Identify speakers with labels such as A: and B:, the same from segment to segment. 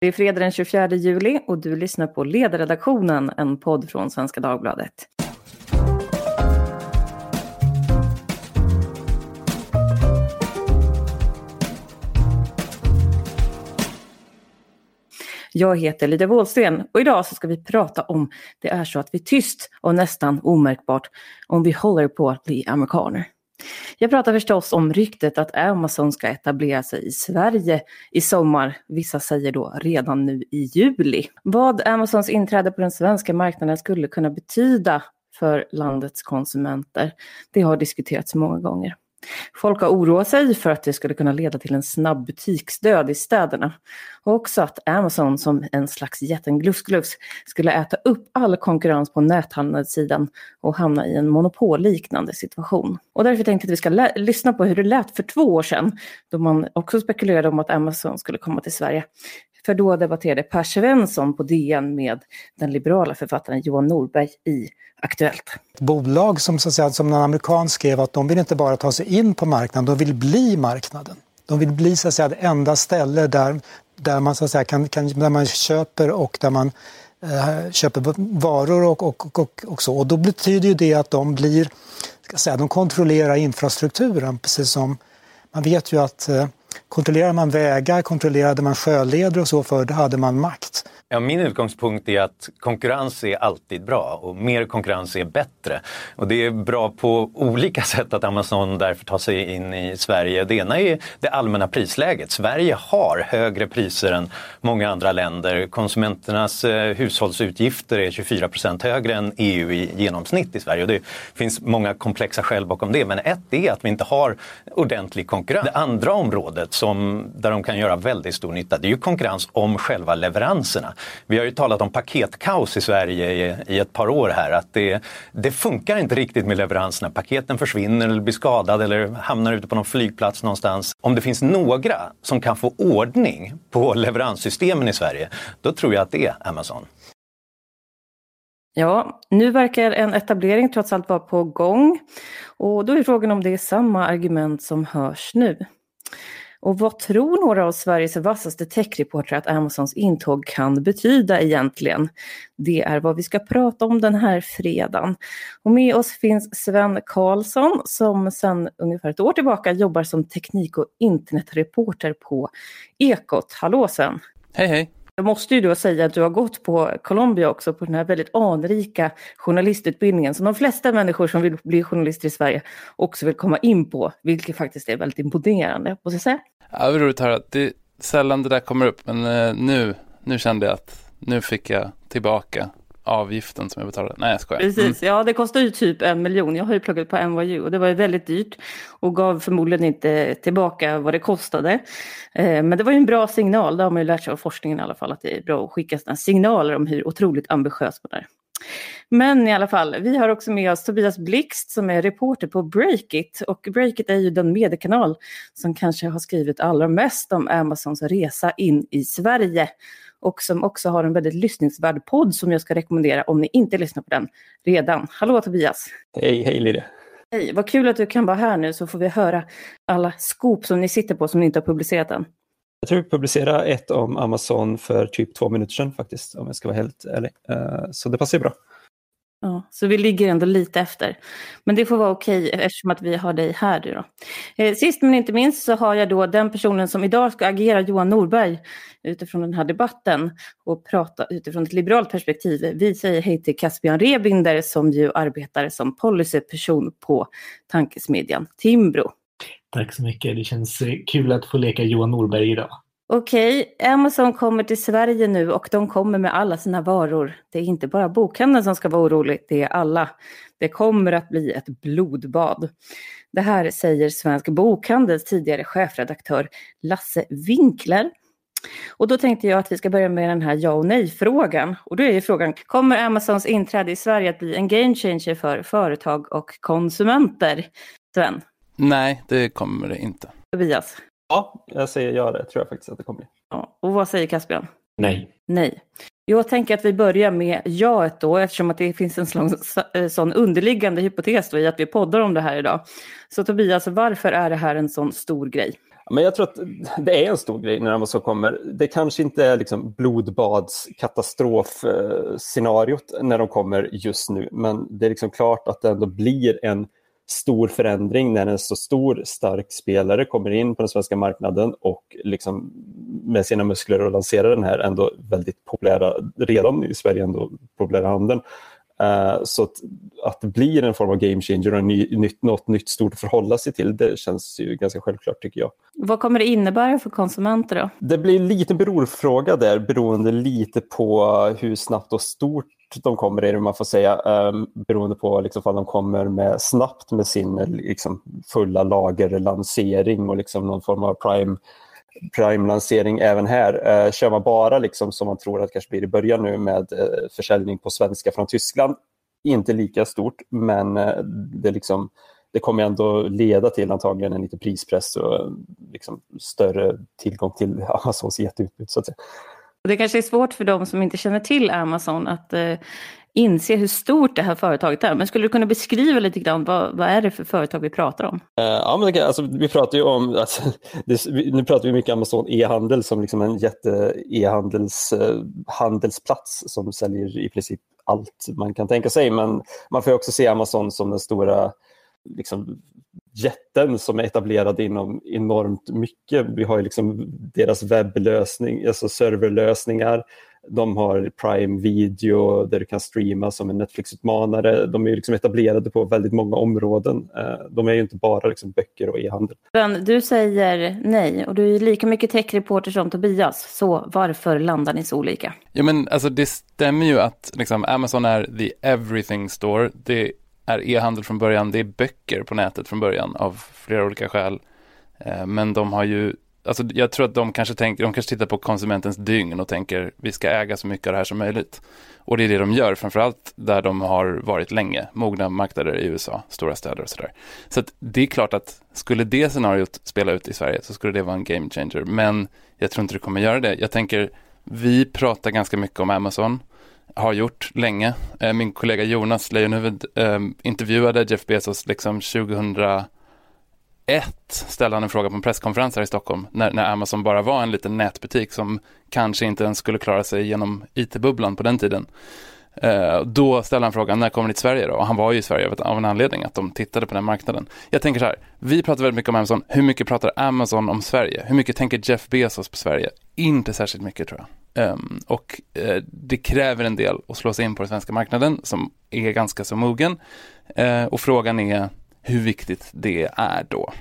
A: Det är fredag den 24 juli och du lyssnar på Ledarredaktionen, en podd från Svenska Dagbladet. Jag heter Lydia Wåhlsten och idag så ska vi prata om det är så att vi tyst och nästan omärkbart om vi håller på att bli amerikaner. Jag pratar förstås om ryktet att Amazon ska etablera sig i Sverige i sommar. Vissa säger då redan nu i juli. Vad Amazons inträde på den svenska marknaden skulle kunna betyda för landets konsumenter, det har diskuterats många gånger. Folk har oroat sig för att det skulle kunna leda till en snabb butiksdöd i städerna. Och också att Amazon som en slags jätten glufs-glufs skulle äta upp all konkurrens på näthandelssidan och hamna i en monopolliknande situation. Och därför tänkte jag att vi ska lyssna på hur det lät för två år sedan då man också spekulerade om att Amazon skulle komma till Sverige. För då debatterade Per Svensson på DN med den liberala författaren Johan Norberg i Aktuellt.
B: Bolag som, så att säga, som en amerikan skrev att de vill inte bara ta sig in på marknaden, de vill bli marknaden. De vill bli så att säga, det enda ställe där, där, man, så att säga, kan, kan, där man köper och där man eh, köper varor och, och, och, och, så. Och då betyder ju det att de blir, ska säga, de kontrollerar infrastrukturen precis som man vet ju att eh, kontrollerar man vägar, kontrollerade man sjöleder och så förr, då hade man makt.
C: Ja, min utgångspunkt är att konkurrens är alltid bra och mer konkurrens är bättre. Och det är bra på olika sätt att Amazon därför tar sig in i Sverige. Det ena är det allmänna prisläget. Sverige har högre priser än många andra länder. Konsumenternas eh, hushållsutgifter är 24% högre än EU i genomsnitt i Sverige. Och det finns många komplexa skäl bakom det. Men ett är att vi inte har ordentlig konkurrens. Det andra området som, där de kan göra väldigt stor nytta det är ju konkurrens om själva leveranserna. Vi har ju talat om paketkaos i Sverige i, i ett par år här. Att det, det, funkar inte riktigt med leveranserna. Paketen försvinner eller blir skadade eller hamnar ute på någon flygplats någonstans. Om det finns några som kan få ordning på leveranssystemen i Sverige, då tror jag att det är Amazon.
A: Ja, nu verkar en etablering trots allt vara på gång. Och då är frågan om det är samma argument som hörs nu. Och vad tror några av Sveriges vassaste techreportrar att Amazons intåg kan betyda egentligen? Det är vad vi ska prata om den här fredagen. Och med oss finns Sven Karlsson som sedan ungefär ett år tillbaka jobbar som teknik och internetreporter på Ekot. Hallå Sven!
D: Hej hej!
A: Jag måste ju då säga att du har gått på Colombia också, på den här väldigt anrika journalistutbildningen som de flesta människor som vill bli journalister i Sverige också vill komma in på, vilket faktiskt är väldigt imponerande, måste jag säga.
D: Ja, det var roligt att höra. Det är sällan det där kommer upp, men eh, nu, nu kände jag att nu fick jag tillbaka avgiften som jag betalade. Nej, jag skojar.
A: Precis, mm. ja det kostar ju typ en miljon. Jag har ju pluggat på NYU och det var ju väldigt dyrt och gav förmodligen inte tillbaka vad det kostade. Eh, men det var ju en bra signal, det har man ju lärt sig av forskningen i alla fall, att det är bra att skicka sådana signaler om hur otroligt ambitiös man är. Men i alla fall, vi har också med oss Tobias Blixt som är reporter på Breakit. Och Breakit är ju den mediekanal som kanske har skrivit allra mest om Amazons resa in i Sverige och som också har en väldigt lyssningsvärd podd som jag ska rekommendera om ni inte lyssnar på den redan. Hallå Tobias!
E: Hej, hej Lydia!
A: Hej, vad kul att du kan vara här nu så får vi höra alla skop som ni sitter på som ni inte har publicerat än.
E: Jag tror vi publicerade ett om Amazon för typ två minuter sedan faktiskt, om jag ska vara helt ärlig. Eh, så det passar ju bra.
A: Ja, så vi ligger ändå lite efter. Men det får vara okej eftersom att vi har dig här. Då. Eh, sist men inte minst så har jag då den personen som idag ska agera, Johan Norberg, utifrån den här debatten och prata utifrån ett liberalt perspektiv. Vi säger hej till Caspian Rebinder som ju arbetar som policyperson på tankesmedjan Timbro.
F: Tack så mycket. Det känns eh, kul att få leka Johan Norberg idag.
A: Okej, Amazon kommer till Sverige nu och de kommer med alla sina varor. Det är inte bara bokhandeln som ska vara orolig, det är alla. Det kommer att bli ett blodbad. Det här säger Svensk Bokhandels tidigare chefredaktör Lasse Winkler. Och då tänkte jag att vi ska börja med den här ja och nej-frågan. Och då är ju frågan, kommer Amazons inträde i Sverige att bli en game changer för företag och konsumenter? Sven?
D: Nej, det kommer det inte.
A: Tobias?
E: Ja, jag säger ja det tror jag faktiskt att det kommer bli.
A: Ja, och vad säger Caspian?
F: Nej.
A: Nej. Jag tänker att vi börjar med jaet då eftersom att det finns en sån, eh, sån underliggande hypotes i att vi poddar om det här idag. Så Tobias, varför är det här en sån stor grej?
E: Men jag tror att det är en stor grej när Amazon kommer. Det kanske inte är liksom blodbadskatastrofscenariot när de kommer just nu, men det är liksom klart att det ändå blir en stor förändring när en så stor, stark spelare kommer in på den svenska marknaden och liksom med sina muskler och lanserar den här ändå väldigt populära, redan i Sverige ändå populära handeln. Uh, så att, att det blir en form av game changer och ny, nytt, något nytt stort att förhålla sig till, det känns ju ganska självklart tycker jag.
A: Vad kommer det innebära för konsumenter då?
E: Det blir lite berorfråga där beroende lite på hur snabbt och stort de kommer är det man får säga, um, beroende på liksom, om de kommer med snabbt med sin liksom, fulla lagerlansering och liksom, någon form av prime Prime-lansering även här. Uh, kör man bara liksom som man tror att det kanske blir i början nu med uh, försäljning på svenska från Tyskland, inte lika stort, men uh, det, liksom, det kommer ändå leda till antagligen en liten prispress och liksom, större tillgång till Amazons jätteutbud. Så att säga.
A: Det kanske är svårt för de som inte känner till Amazon att eh, inse hur stort det här företaget är. Men skulle du kunna beskriva lite grann vad, vad är det för företag vi pratar om?
E: Uh, ja, men alltså, vi pratar ju om, alltså, det, nu pratar vi mycket Amazon e-handel som liksom en jätte e-handels uh, som säljer i princip allt man kan tänka sig. Men man får också se Amazon som den stora liksom, jätten som är etablerad inom enormt mycket. Vi har ju liksom deras webblösning, alltså serverlösningar. De har Prime Video där du kan streama som en Netflix-utmanare. De är liksom etablerade på väldigt många områden. Eh, de är ju inte bara liksom böcker och e-handel.
A: Men du säger nej och du är lika mycket techreporter som Tobias. Så varför landar ni så olika?
D: Ja, men alltså det stämmer ju att liksom, Amazon är the everything store. Det är e-handel från början. Det är böcker på nätet från början av flera olika skäl. Eh, men de har ju, alltså jag tror att de kanske tänker, de kanske tittar på konsumentens dygn och tänker vi ska äga så mycket av det här som möjligt. Och det är det de gör, framförallt där de har varit länge, mogna marknader i USA, stora städer och sådär. Så att det är klart att skulle det scenariot spela ut i Sverige så skulle det vara en game changer. Men jag tror inte det kommer göra det. Jag tänker, vi pratar ganska mycket om Amazon har gjort länge. Eh, min kollega Jonas Leijonhufvud eh, intervjuade Jeff Bezos liksom 2001 ställde han en fråga på en presskonferens här i Stockholm när, när, Amazon bara var en liten nätbutik som kanske inte ens skulle klara sig genom IT-bubblan på den tiden. Eh, då ställde han frågan, när kommer ni till Sverige då? Och han var ju i Sverige av en anledning, att de tittade på den marknaden. Jag tänker så här, vi pratar väldigt mycket om Amazon. Hur mycket pratar Amazon om Sverige? Hur mycket tänker Jeff Bezos på Sverige? Inte särskilt mycket tror jag. Um, och uh, det kräver en del att slå sig in på den svenska marknaden som är ganska så mogen. Uh, och frågan är hur viktigt det är då.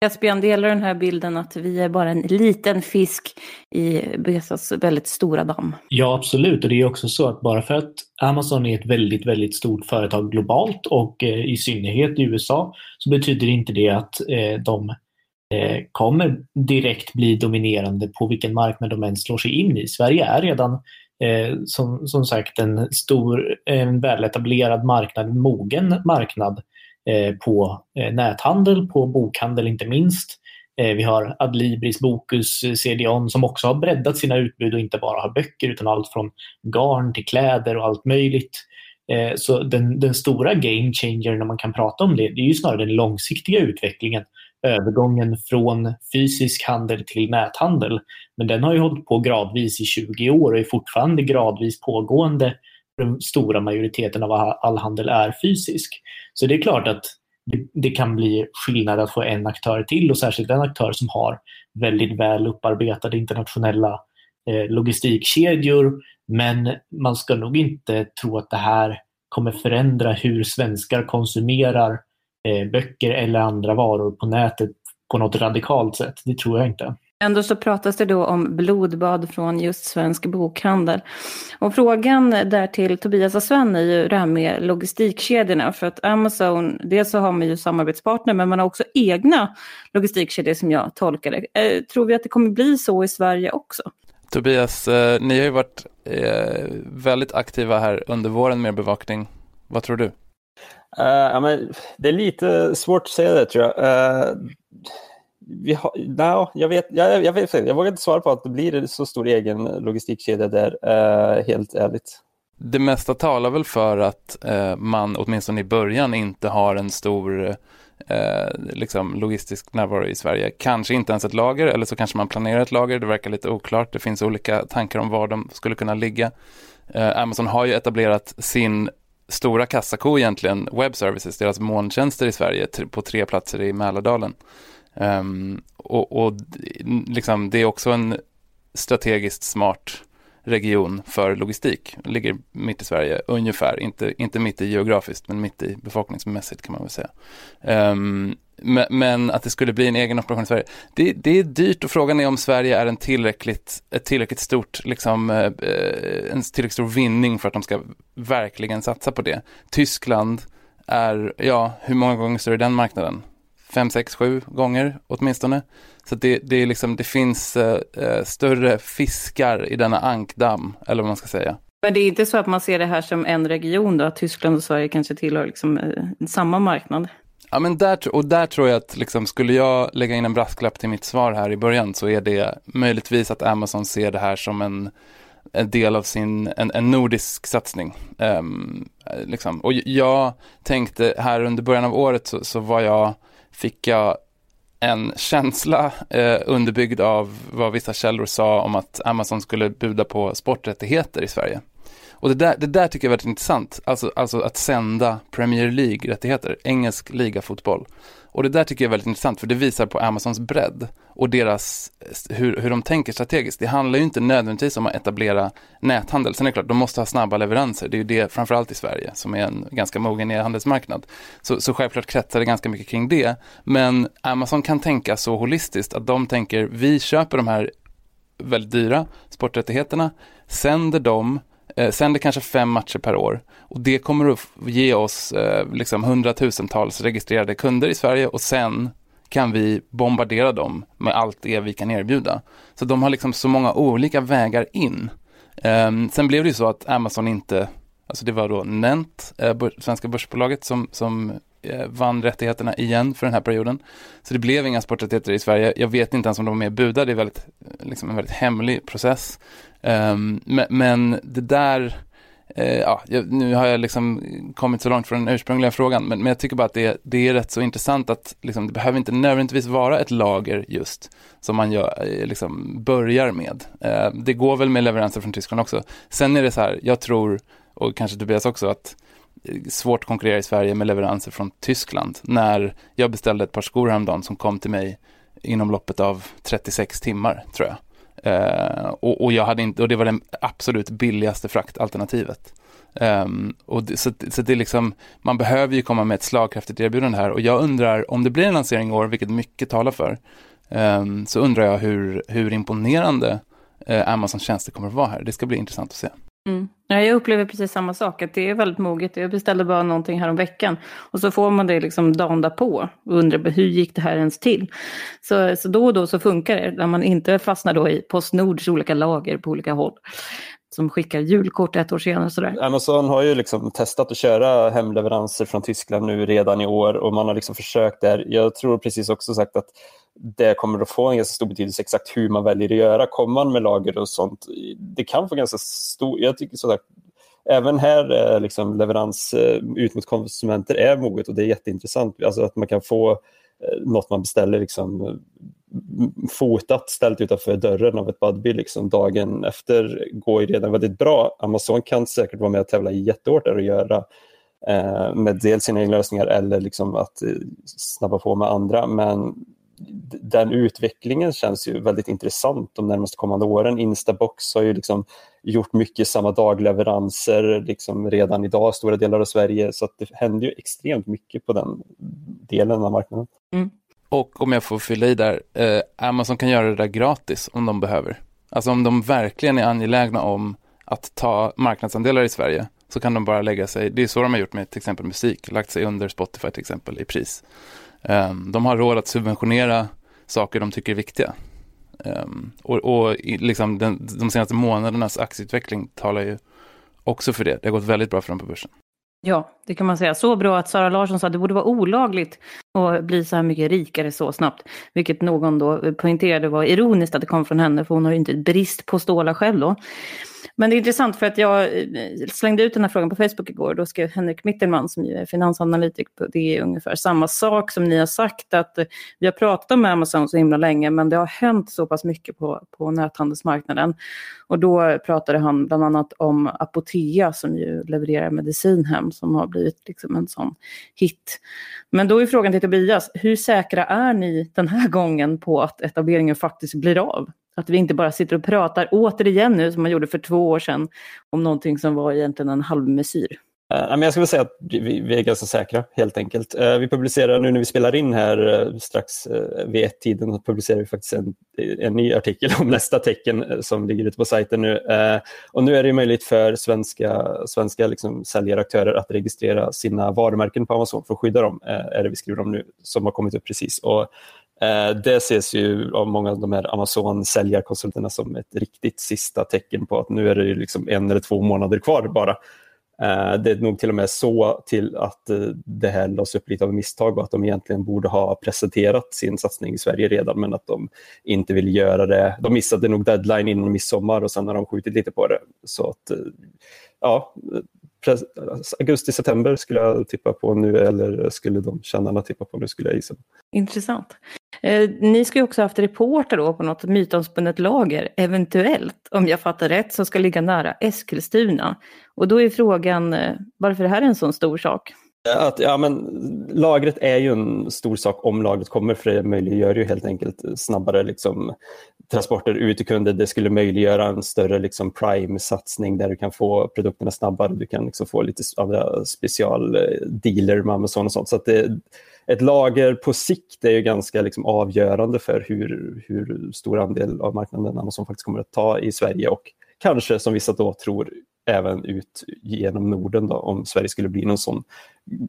A: Caspian delar den här bilden att vi är bara en liten fisk i Bezos väldigt stora damm.
F: Ja, absolut. Och det är också så att bara för att Amazon är ett väldigt, väldigt stort företag globalt och eh, i synnerhet i USA så betyder inte det att eh, de Eh, kommer direkt bli dominerande på vilken marknad de än slår sig in i. Sverige är redan eh, som, som sagt en stor, en väletablerad marknad, en mogen marknad eh, på eh, näthandel, på bokhandel inte minst. Eh, vi har Adlibris, Bokus, CDON som också har breddat sina utbud och inte bara har böcker utan allt från garn till kläder och allt möjligt. Eh, så den, den stora game changer när man kan prata om det, det är ju snarare den långsiktiga utvecklingen övergången från fysisk handel till näthandel. Men den har ju hållit på gradvis i 20 år och är fortfarande gradvis pågående. Den stora majoriteten av all handel är fysisk. Så det är klart att det, kan bli skillnad att få en aktör till och särskilt en aktör som har väldigt väl upparbetade internationella eh, logistikkedjor. Men man ska nog inte tro att det här kommer förändra hur svenskar konsumerar böcker eller andra varor på nätet på något radikalt sätt. Det tror jag inte.
A: Ändå så pratas det då om blodbad från just svensk bokhandel. Och frågan där till Tobias och Sven är ju det här med logistikkedjorna. För att Amazon, dels så har man ju samarbetspartner men man har också egna logistikkedjor som jag tolkar det. Eh, tror vi att det kommer bli så i Sverige också?
D: Tobias, eh, ni har ju varit eh, väldigt aktiva här under våren med bevakning. Vad tror du?
E: Uh, ja, men det är lite svårt att säga det tror jag. Uh, vi har, no, jag, vet, jag, jag, vet, jag vågar inte svara på att det blir så stor egen logistikkedja där, uh, helt ärligt.
D: Det mesta talar väl för att man åtminstone i början inte har en stor liksom logistisk närvaro i Sverige. Kanske inte ens ett lager eller så kanske man planerar ett lager. Det verkar lite oklart. Det finns olika tankar om var de skulle kunna ligga. Amazon har ju etablerat sin stora kassako egentligen, Web Services, deras molntjänster i Sverige på tre platser i Mälardalen. Um, och, och liksom, det är också en strategiskt smart region för logistik. Ligger mitt i Sverige ungefär, inte, inte mitt i geografiskt men mitt i befolkningsmässigt kan man väl säga. Um, men att det skulle bli en egen operation i Sverige, det, det, är dyrt och frågan är om Sverige är en tillräckligt, ett tillräckligt stort, liksom, eh, eh en tillräckligt stor vinning för att de ska verkligen satsa på det. Tyskland är, ja, hur många gånger större den marknaden? Fem, sex, sju gånger åtminstone. Så det, det, är liksom, det finns eh, eh, större fiskar i denna ankdamm, eller vad man ska säga.
A: Men det är inte så att man ser det här som en region då, att Tyskland och Sverige kanske tillhör liksom, eh, samma marknad?
D: Ja, men där, och där tror jag att liksom, skulle jag lägga in en brasklapp till mitt svar här i början så är det möjligtvis att Amazon ser det här som en, en del av sin, en, en nordisk satsning. Um, liksom. Och jag tänkte här under början av året så, så var jag, fick jag en känsla eh, underbyggd av vad vissa källor sa om att Amazon skulle buda på sporträttigheter i Sverige. Och det där, det där tycker jag är väldigt intressant, alltså, alltså att sända Premier League-rättigheter, engelsk ligafotboll. Och det där tycker jag är väldigt intressant för det visar på Amazons bredd och deras, hur, hur de tänker strategiskt. Det handlar ju inte nödvändigtvis om att etablera näthandel. Sen är det klart, de måste ha snabba leveranser. Det är ju det, framförallt i Sverige, som är en ganska mogen e-handelsmarknad. Så, så självklart kretsar det ganska mycket kring det. Men Amazon kan tänka så holistiskt att de tänker, vi köper de här väldigt dyra sporträttigheterna, sänder dem eh, sänder kanske fem matcher per år. Och det kommer att ge oss eh, liksom hundratusentals registrerade kunder i Sverige och sen kan vi bombardera dem med allt det vi kan erbjuda. Så de har liksom så många olika vägar in. Eh, sen blev det ju så att Amazon inte, alltså det var då Nent, eh, svenska börsbolaget som, som eh, vann rättigheterna igen för den här perioden. Så det blev inga sporträttigheter i Sverige. Jag vet inte ens om de var med budade. det är väldigt, liksom en väldigt hemlig process. Um, men, det där eh, ja, nu har jag liksom kommit så långt från den ursprungliga frågan, men, men jag tycker bara att det, det är rätt så intressant att liksom, det behöver inte nödvändigtvis vara ett lager just som man gör, eh, liksom, börjar med. Eh, det går väl med leveranser från Tyskland också. Sen är det så här, jag tror, och kanske Tobias också, att eh, svårt att konkurrera i Sverige med leveranser från Tyskland. När jag beställde ett par skor häromdagen som kom till mig inom loppet av 36 timmar, tror jag. Uh, och, och, jag hade inte, och det var det absolut billigaste fraktalternativet. Um, och det, så, så det är liksom, man behöver ju komma med ett slagkraftigt erbjudande här och jag undrar om det blir en lansering i år, vilket mycket talar för, um, så undrar jag hur, hur imponerande uh, Amazons tjänster kommer att vara här. Det ska bli intressant att se.
A: Mm. Nej, jag upplever precis samma sak, att det är väldigt moget. Jag beställde bara någonting här om veckan och så får man det liksom dagen därpå och undrar hur gick det här ens till? Så, så då och då så funkar det, när man inte fastnar då i Postnords olika lager på olika håll som skickar julkort ett år senare. Sådär.
E: Amazon har ju liksom testat att köra hemleveranser från Tyskland nu redan i år och man har liksom försökt där. Jag tror precis också sagt att det kommer att få en ganska stor betydelse exakt hur man väljer att göra. Kommer man med lager och sånt, det kan få ganska stor... Jag tycker sådär, även här är liksom leverans eh, ut mot konsumenter är moget och det är jätteintressant. Alltså att man kan få eh, något man beställer liksom, fotat ställt utanför dörren av ett Budbee liksom, dagen efter går ju redan väldigt bra. Amazon kan säkert vara med och tävla jättehårt där och göra eh, med dels sina egna lösningar eller liksom att eh, snabba på med andra. Men den utvecklingen känns ju väldigt intressant de närmaste kommande åren. Instabox har ju liksom gjort mycket samma dagleveranser liksom redan idag, stora delar av Sverige, så det händer ju extremt mycket på den delen av marknaden. Mm.
D: Och om jag får fylla i där, eh, Amazon kan göra det där gratis om de behöver. Alltså om de verkligen är angelägna om att ta marknadsandelar i Sverige så kan de bara lägga sig, det är så de har gjort med till exempel musik, lagt sig under Spotify till exempel i pris. Um, de har råd att subventionera saker de tycker är viktiga. Um, och, och liksom den, de senaste månadernas aktieutveckling talar ju också för det. Det har gått väldigt bra för dem på börsen.
A: Ja, det kan man säga. Så bra att Sara Larsson sa att det borde vara olagligt att bli så här mycket rikare så snabbt. Vilket någon då poängterade var ironiskt att det kom från henne, för hon har ju inte brist på stålar själv då. Men det är intressant för att jag eh, slängde ut den här frågan på Facebook igår. Då skrev Henrik Mittelman som ju är finansanalytiker det är ungefär samma sak som ni har sagt att eh, vi har pratat om Amazon så himla länge men det har hänt så pass mycket på, på näthandelsmarknaden. Och då pratade han bland annat om Apotea som ju levererar medicin hem som har blivit liksom en sån hit. Men då är frågan till Tobias, hur säkra är ni den här gången på att etableringen faktiskt blir av? Att vi inte bara sitter och pratar återigen nu som man gjorde för två år sedan om någonting som var egentligen en halvmesyr.
E: Eh, jag skulle säga att vi, är ganska säkra helt enkelt. Eh, vi publicerar nu när vi spelar in här uh, strax vid ett tiden publicerar vi faktiskt en, en ny artikel om nästa tecken som ligger ute på sajten nu. och nu är det möjligt för svenska, svenska liksom, säljaraktörer att registrera sina varumärken på Amazon för att skydda dem, är det vi skriver om nu, som har kommit upp precis. Och det ses ju av många av de här Amazon-säljarkonsulterna som ett riktigt sista tecken på att nu är det liksom en eller två månader kvar bara. Eh, det är nog till och med så till att eh, det här lades upp lite av misstag och att de egentligen borde ha presenterat sin satsning i Sverige redan men att de inte vill göra det. De missade nog deadline innan midsommar och sen har de skjutit lite på det. Så att, eh, ja, augusti-september skulle jag tippa på nu eller skulle de kännarna tippa på nu skulle jag gissa.
A: Intressant. Eh, ni ska ju också ha haft reporter då på något mytomspunnet lager, eventuellt, om jag fattar rätt, som ska ligga nära Eskilstuna. Och då är frågan eh, varför det här är en sån stor sak?
E: Att, ja, men, lagret är ju en stor sak om lagret kommer för det möjliggör ju helt enkelt snabbare liksom, transporter ut till kunder. Det skulle möjliggöra en större liksom, prime-satsning där du kan få produkterna snabbare. Du kan liksom, få lite andra specialdealer eh, med Amazon och sånt. Så att det, ett lager på sikt är ju ganska liksom avgörande för hur, hur stor andel av marknaden Amazon faktiskt kommer att ta i Sverige och kanske som vissa då tror även ut genom Norden då, om Sverige skulle bli någon sån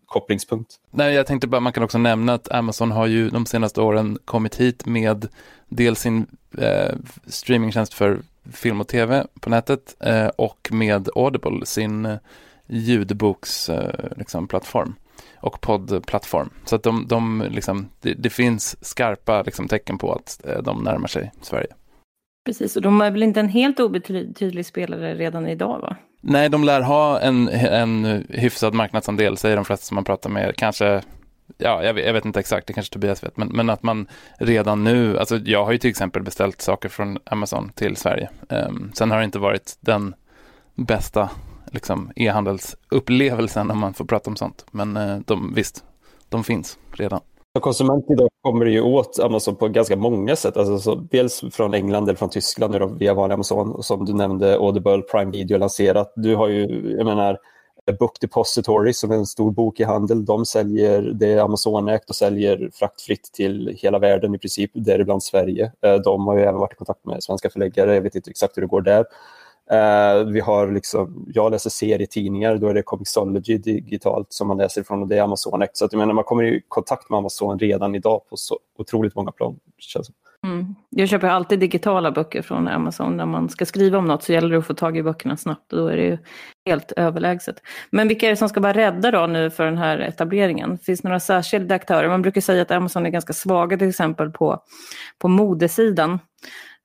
E: kopplingspunkt.
D: Nej, jag tänkte bara man kan också nämna att Amazon har ju de senaste åren kommit hit med dels sin eh, streamingtjänst för film och tv på nätet eh, och med Audible, sin eh, ljudboksplattform. Eh, liksom, och poddplattform. Så att de, de liksom, det, det finns skarpa liksom, tecken på att eh, de närmar sig Sverige.
A: Precis, och de är väl inte en helt obetydlig spelare redan idag va?
D: Nej, de lär ha en, en hyfsad marknadsandel, säger de flesta som man pratar med. Kanske, ja, jag vet, jag vet inte exakt, det kanske Tobias vet, men, men, att man redan nu, alltså jag har ju till exempel beställt saker från Amazon till Sverige. Um, sen har det inte varit den bästa liksom, e-handelsupplevelsen om man får prata om sånt. Men eh, de, visst, de finns redan.
E: Som konsument idag kommer du ju åt Amazon på ganska många sätt. Alltså, så, dels från England eller från Tyskland då, via vanlig Amazon. Som du nämnde, Audible, Prime Video lanserat. Du har ju, jag menar, eh, Book Depository som är en stor bok i handel. De säljer, det är Amazon-ägt och säljer fraktfritt till hela världen i princip, däribland Sverige. Eh, de har ju även varit i kontakt med svenska förläggare. Jag vet inte exakt hur det går där. Uh, vi har liksom, jag läser serietidningar, då är det Comixology digitalt som man läser ifrån och det är Amazon. Så att, jag menar, man kommer i kontakt med Amazon redan idag på så otroligt många plan. Känns
A: mm. Jag köper alltid digitala böcker från Amazon. När man ska skriva om något så gäller det att få tag i böckerna snabbt och då är det ju helt överlägset. Men vilka är det som ska vara rädda då nu för den här etableringen? Finns det några särskilda aktörer? Man brukar säga att Amazon är ganska svaga till exempel på, på modesidan.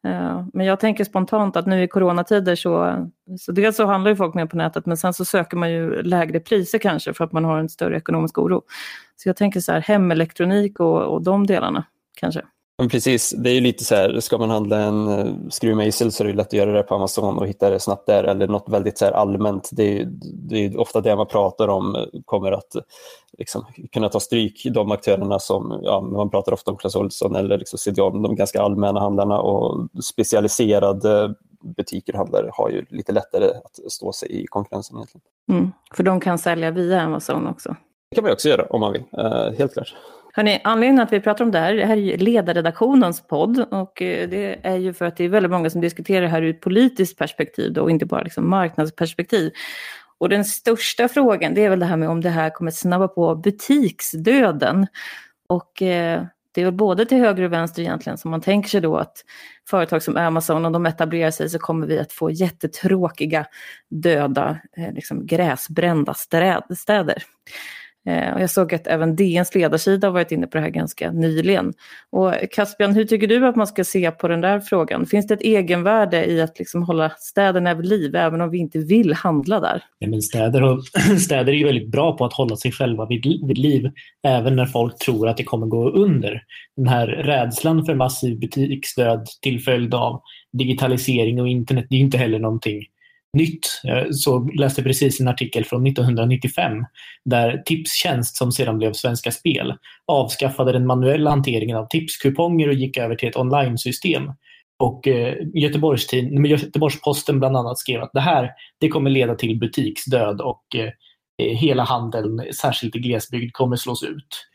A: Eh, men jag tänker spontant att nu i coronatider så, så dels så handlar ju folk mer på nätet men sen så söker man ju lägre priser kanske för att man har en större ekonomisk oro. Så jag tänker så här hemelektronik och, och de delarna kanske.
E: Men precis, det är ju lite så här, ska man handla en uh, skruvmejsel så är det lätt att göra det på Amazon och hitta det snabbt där eller något väldigt så allmänt. Det är, det är ofta det man pratar om eh, kommer att liksom, kunna ta stryk. De aktörerna som, ja, man pratar ofta om Clas Ohlson eller liksom CDON, de ganska allmänna handlarna och specialiserade butiker och handlare har ju lite lättare att stå sig i konkurrensen egentligen.
A: Mm, för de kan sälja via Amazon också?
E: Det kan man också göra om man vill, uh, helt klart.
A: Hörrni, anledningen att vi pratar om det här, det här är ju ledarredaktionens podd och eh, det är ju för att det är väldigt många som diskuterar det här ur ett politiskt perspektiv då, och inte bara liksom marknadsperspektiv. Och den största frågan det är väl det här med om det här kommer snabba på butiksdöden. Och eh, det är väl både till höger och vänster egentligen som man tänker sig då att företag som Amazon, om de etablerar sig så kommer vi att få jättetråkiga, döda, eh, liksom gräsbrända städer. Eh, och jag såg att även DNs ledarsida har varit inne på det här ganska nyligen. Och Caspian, hur tycker du att man ska se på den där frågan? Finns det ett egenvärde i att liksom hålla städerna vid liv, även om vi inte vill handla där?
F: Ja, men städer, och, städer är ju väldigt bra på att hålla sig själva vid, vid liv, även när folk tror att det kommer gå under. Den här rädslan för massiv butiksdöd till följd av digitalisering och internet, det är inte heller någonting nytt. Eh, jag läste precis en artikel från 1995 där Tipstjänst, som sedan blev Svenska Spel, avskaffade den manuella hanteringen av tipskuponger och gick över till ett online-system. Och eh, Göteborgs Göteborgs-Posten bland annat skrev att det här det kommer leda till butiksdöd och eh, hela handeln, särskilt i glesbygd, kommer slås ut.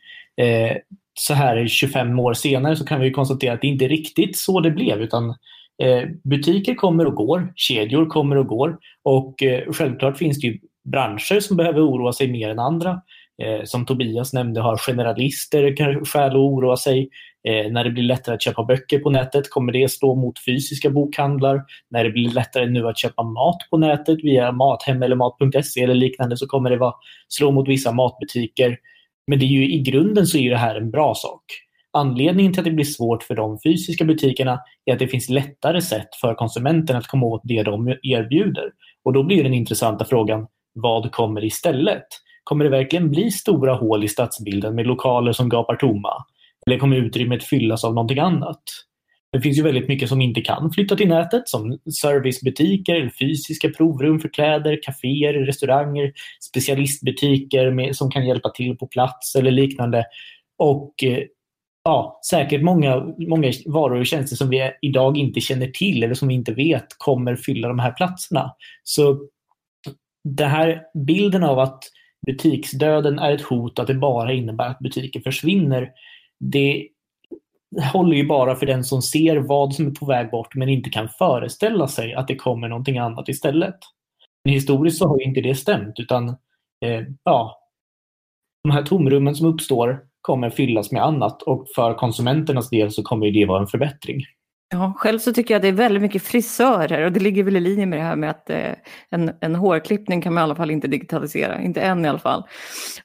F: Så här 25 år senare så kan vi konstatera att det inte riktigt så det blev utan Eh, butiker kommer och går, kedjor kommer och går och eh, självklart finns det ju branscher som behöver oroa sig mer än andra. Eh, som Tobias nämnde har generalister skäl att oroa sig. När det blir lättare att köpa böcker på nätet kommer det slå mot fysiska bokhandlar. När det blir lättare nu att köpa mat på nätet via Mathem eller Mat.se eller liknande så kommer det slå mot vissa matbutiker. Men det är ju, i grunden så är det här en bra sak. Anledningen till att det blir svårt för de fysiska butikerna är att det finns lättare sätt för konsumenten att komma åt det de erbjuder. Och då blir den intressanta frågan, vad kommer istället? Kommer det verkligen bli stora hål i stadsbilden med lokaler som gapar tomma? Eller kommer utrymmet fyllas av någonting annat? Det finns ju väldigt mycket som inte kan flytta till nätet som servicebutiker, fysiska provrum för kläder, kaféer, restauranger, specialistbutiker med, som kan hjälpa till på plats eller liknande. Och eh, ja, säkert många, många varor och tjänster som vi idag inte känner till eller som vi inte vet kommer fylla de här platserna. Så den här bilden av att butiksdöden är ett hot, att det bara innebär att butiker försvinner, det håller ju bara för den som ser vad som är på väg bort men inte kan föreställa sig att det kommer någonting annat istället. Men historiskt så har ju inte det stämt utan eh, ja, de här tomrummen som uppstår kommer fyllas med annat och för konsumenternas del så kommer det vara en förbättring.
A: Ja, själv så tycker jag det är väldigt mycket frisörer och det ligger väl i linje med det här med att eh, en, en hårklippning kan man i alla fall inte digitalisera, inte än i alla fall.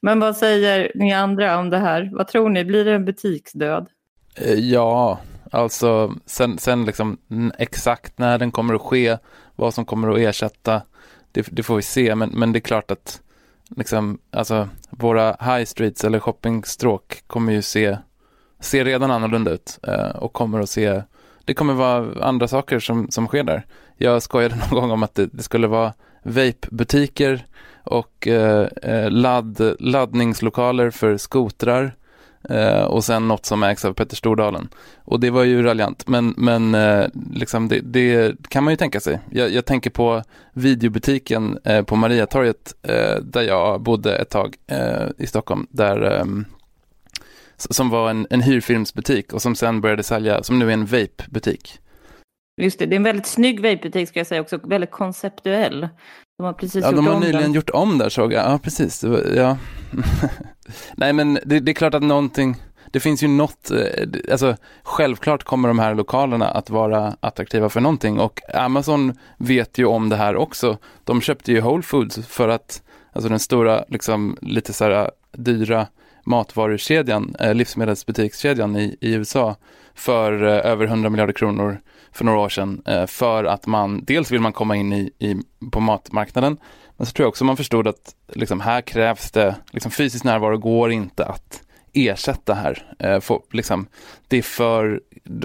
A: Men vad säger ni andra om det här? Vad tror ni, blir det en butiksdöd?
D: Eh, ja, alltså sen, sen liksom exakt när den kommer att ske, vad som kommer att ersätta, det, det får vi se, men, men det är klart att liksom, alltså, våra high streets eller shoppingstråk kommer ju se, se redan annorlunda ut eh, och kommer att se, det kommer vara andra saker som, som sker där. Jag skojade någon gång om att det, det skulle vara vape-butiker och eh, eh ladd, laddningslokaler för skotrar Eh, och sen något som ägs av Petter Stordalen. Och det var ju raljant, men, men eh, liksom det, det, kan man ju tänka sig. Jag, jag tänker på videobutiken eh, på Mariatorget där jag bodde ett tag i Stockholm, där ehm, som var en, en hyrfilmsbutik och som sen började sälja, som nu är en vapebutik.
A: Just det, det är en väldigt snygg vape-butik ska jag säga också, väldigt konceptuell. De har precis
D: ja,
A: gjort
D: de har
A: om
D: nyligen
A: den.
D: gjort om där såg jag. Ja, precis. Ja. Nej, men det, det, är klart att någonting, det finns ju något, eh, alltså självklart kommer de här lokalerna att vara attraktiva för någonting och Amazon vet ju om det här också. De köpte ju Whole Foods för att, alltså den stora, liksom lite så här dyra matvarukedjan, eh, livsmedelsbutikskedjan i, i USA för eh, över 100 miljarder kronor för några år sedan eh, för att man, dels vill man komma in i, i, på matmarknaden, men så tror jag också man förstod att liksom, här krävs det, liksom, fysisk närvaro går inte att ersätta här. Eh, för, liksom, det är för,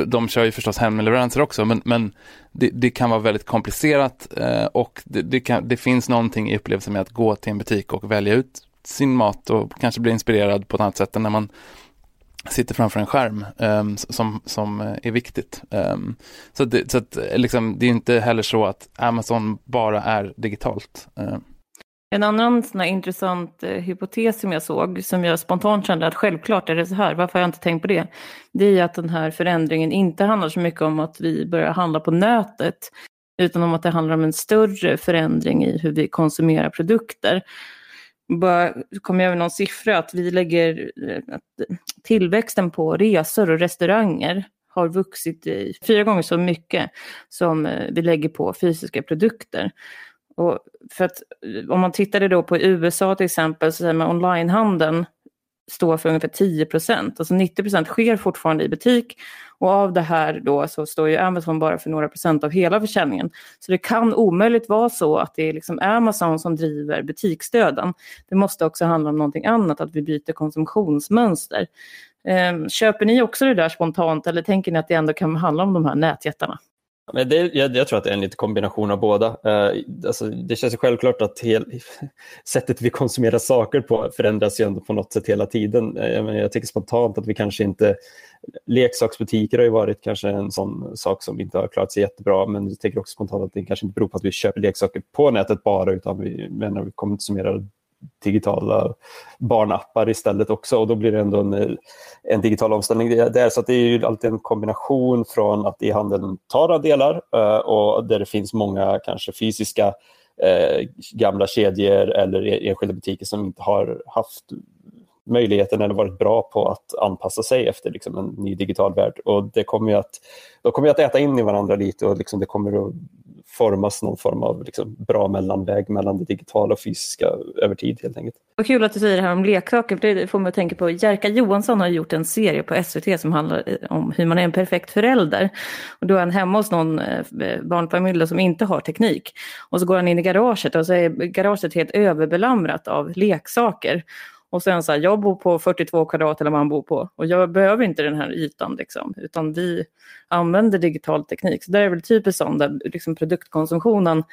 D: de kör ju förstås hemleveranser också, men, men det, det, kan vara väldigt komplicerat eh, och det, det, kan, det finns någonting i upplevelsen med att gå till en butik och välja ut sin mat och kanske blir inspirerad på ett annat sätt än när man sitter framför en skärm um, som, som eh, är viktigt. Um, så det, så att, eh, liksom, det är inte heller så att Amazon bara är digitalt. Um.
A: En annan sån intressant eh, hypotes som jag såg, som jag spontant kände att självklart är det så här, varför har jag inte tänkt på det? Det är att den här förändringen inte handlar så mycket om att vi börjar handla på nätet, utan om att det handlar om en större förändring i hur vi konsumerar produkter. Bara kom jag över någon siffra att vi lägger eh, att tillväxten på resor och restauranger har vuxit fyra gånger så mycket som eh, vi lägger på fysiska produkter. Och för att eh, om man tittade då på USA till exempel, så säger man onlinehandeln står för ungefär 10 procent. Alltså 90 procent sker fortfarande i butik och av det här då så står ju Amazon bara för några procent av hela försäljningen. Så det kan omöjligt vara så att det är liksom Amazon som driver butiksdöden. Det måste också handla om någonting annat, att vi byter konsumtionsmönster. Ehm, köper ni också det där spontant eller tänker ni att det ändå kan handla om de här nätjättarna?
E: Men det, jag, jag, tror att det är en liten kombination av båda. Uh, alltså, det känns självklart att hel, sättet vi konsumerar saker på förändras ju ändå på något sätt hela tiden. Uh, jag, jag tycker spontant att vi kanske inte... Leksaksbutiker har ju varit kanske en sån sak som inte har klarat sig jättebra, men jag tänker också spontant att det kanske inte beror på att vi köper leksaker på nätet bara, utan vi, menar, vi konsumerar digitala barnappar istället också och då blir det ändå en, en digital omställning där. Så det är ju alltid en kombination från att e-handeln tar delar eh, och där det finns många kanske fysiska eh, gamla kedjor eller e-, enskilda butiker som inte har haft möjligheten eller varit bra på att anpassa sig efter liksom, en ny digital värld. Och det kommer att, de kommer att äta in i varandra lite och liksom, det kommer att formas någon form av liksom bra mellanväg mellan det digitala och fysiska över tid helt enkelt.
A: Vad kul att du säger det här om leksaker, för det får mig att tänka på Jerka Johansson har gjort en serie på SVT som handlar om hur man är en perfekt förälder. Och då är han hemma hos någon eh, barnfamilj som inte har teknik. Och så går han in i garaget och så är garaget helt överbelamrat av leksaker. Och sen så här, jag bor på 42 kvadrat eller vad man bor på och jag behöver inte den här ytan liksom, utan vi använder digital teknik. Så det är väl typiskt sånt där liksom produktkonsumtionen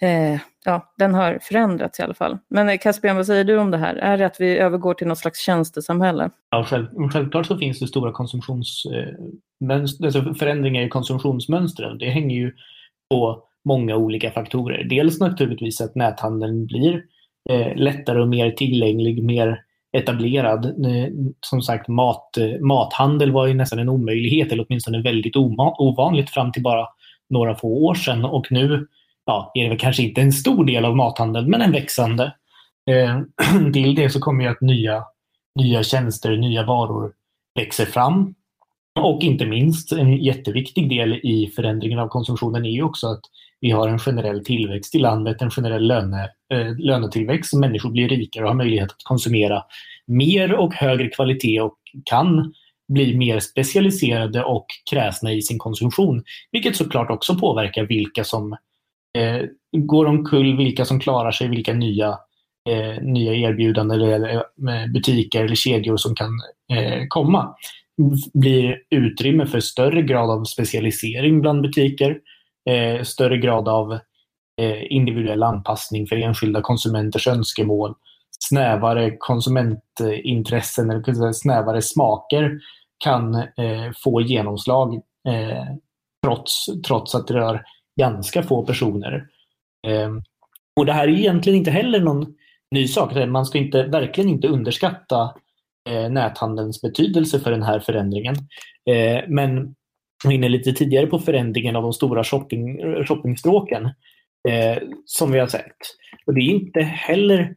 A: eh, ja, den har förändrats i alla fall. Men eh, Caspian, vad säger du om det här? Är det att vi övergår till något slags tjänstesamhälle?
F: Ja, själv, självklart så finns det stora konsumtionsmönster, eh, alltså förändringar i konsumtionsmönstren. Det hänger ju på många olika faktorer. Dels naturligtvis att näthandeln blir eh, Eh, lättare och mer tillgänglig, mer etablerad. Eh, som sagt, mat, eh, mathandel var ju nästan en omöjlighet, eller åtminstone väldigt ovanligt fram till bara några få år sedan. Och nu ja, är det väl kanske inte en stor del av mathandeln, men en växande. Eh, till det så kommer ju att nya, nya tjänster, nya varor växer fram. Och inte minst en jätteviktig del i förändringen av konsumtionen är ju också att vi har en generell tillväxt i landet, en generell löne, eh, lönetillväxt. Människor blir rikare och har möjlighet att konsumera mer och högre kvalitet och kan bli mer specialiserade och kräsna i sin konsumtion. Vilket såklart också påverkar vilka som eh, går omkull, vilka som klarar sig, vilka nya, eh, nya erbjudanden eller eh, butiker eller kedjor som kan eh, komma. blir utrymme för större grad av specialisering bland butiker eh, större grad av eh, individuell anpassning för enskilda konsumenters önskemål, snävare konsumentintressen eller snävare smaker kan eh, få genomslag eh, trots, trots att det rör ganska få personer. Eh, och Det här är egentligen inte heller någon ny sak. Man ska inte, verkligen inte underskatta eh, näthandelns betydelse för den här förändringen. Eh, men var inne lite tidigare på förändringen av de stora shopping, shoppingstråken eh, som vi har sett. Och Det är inte heller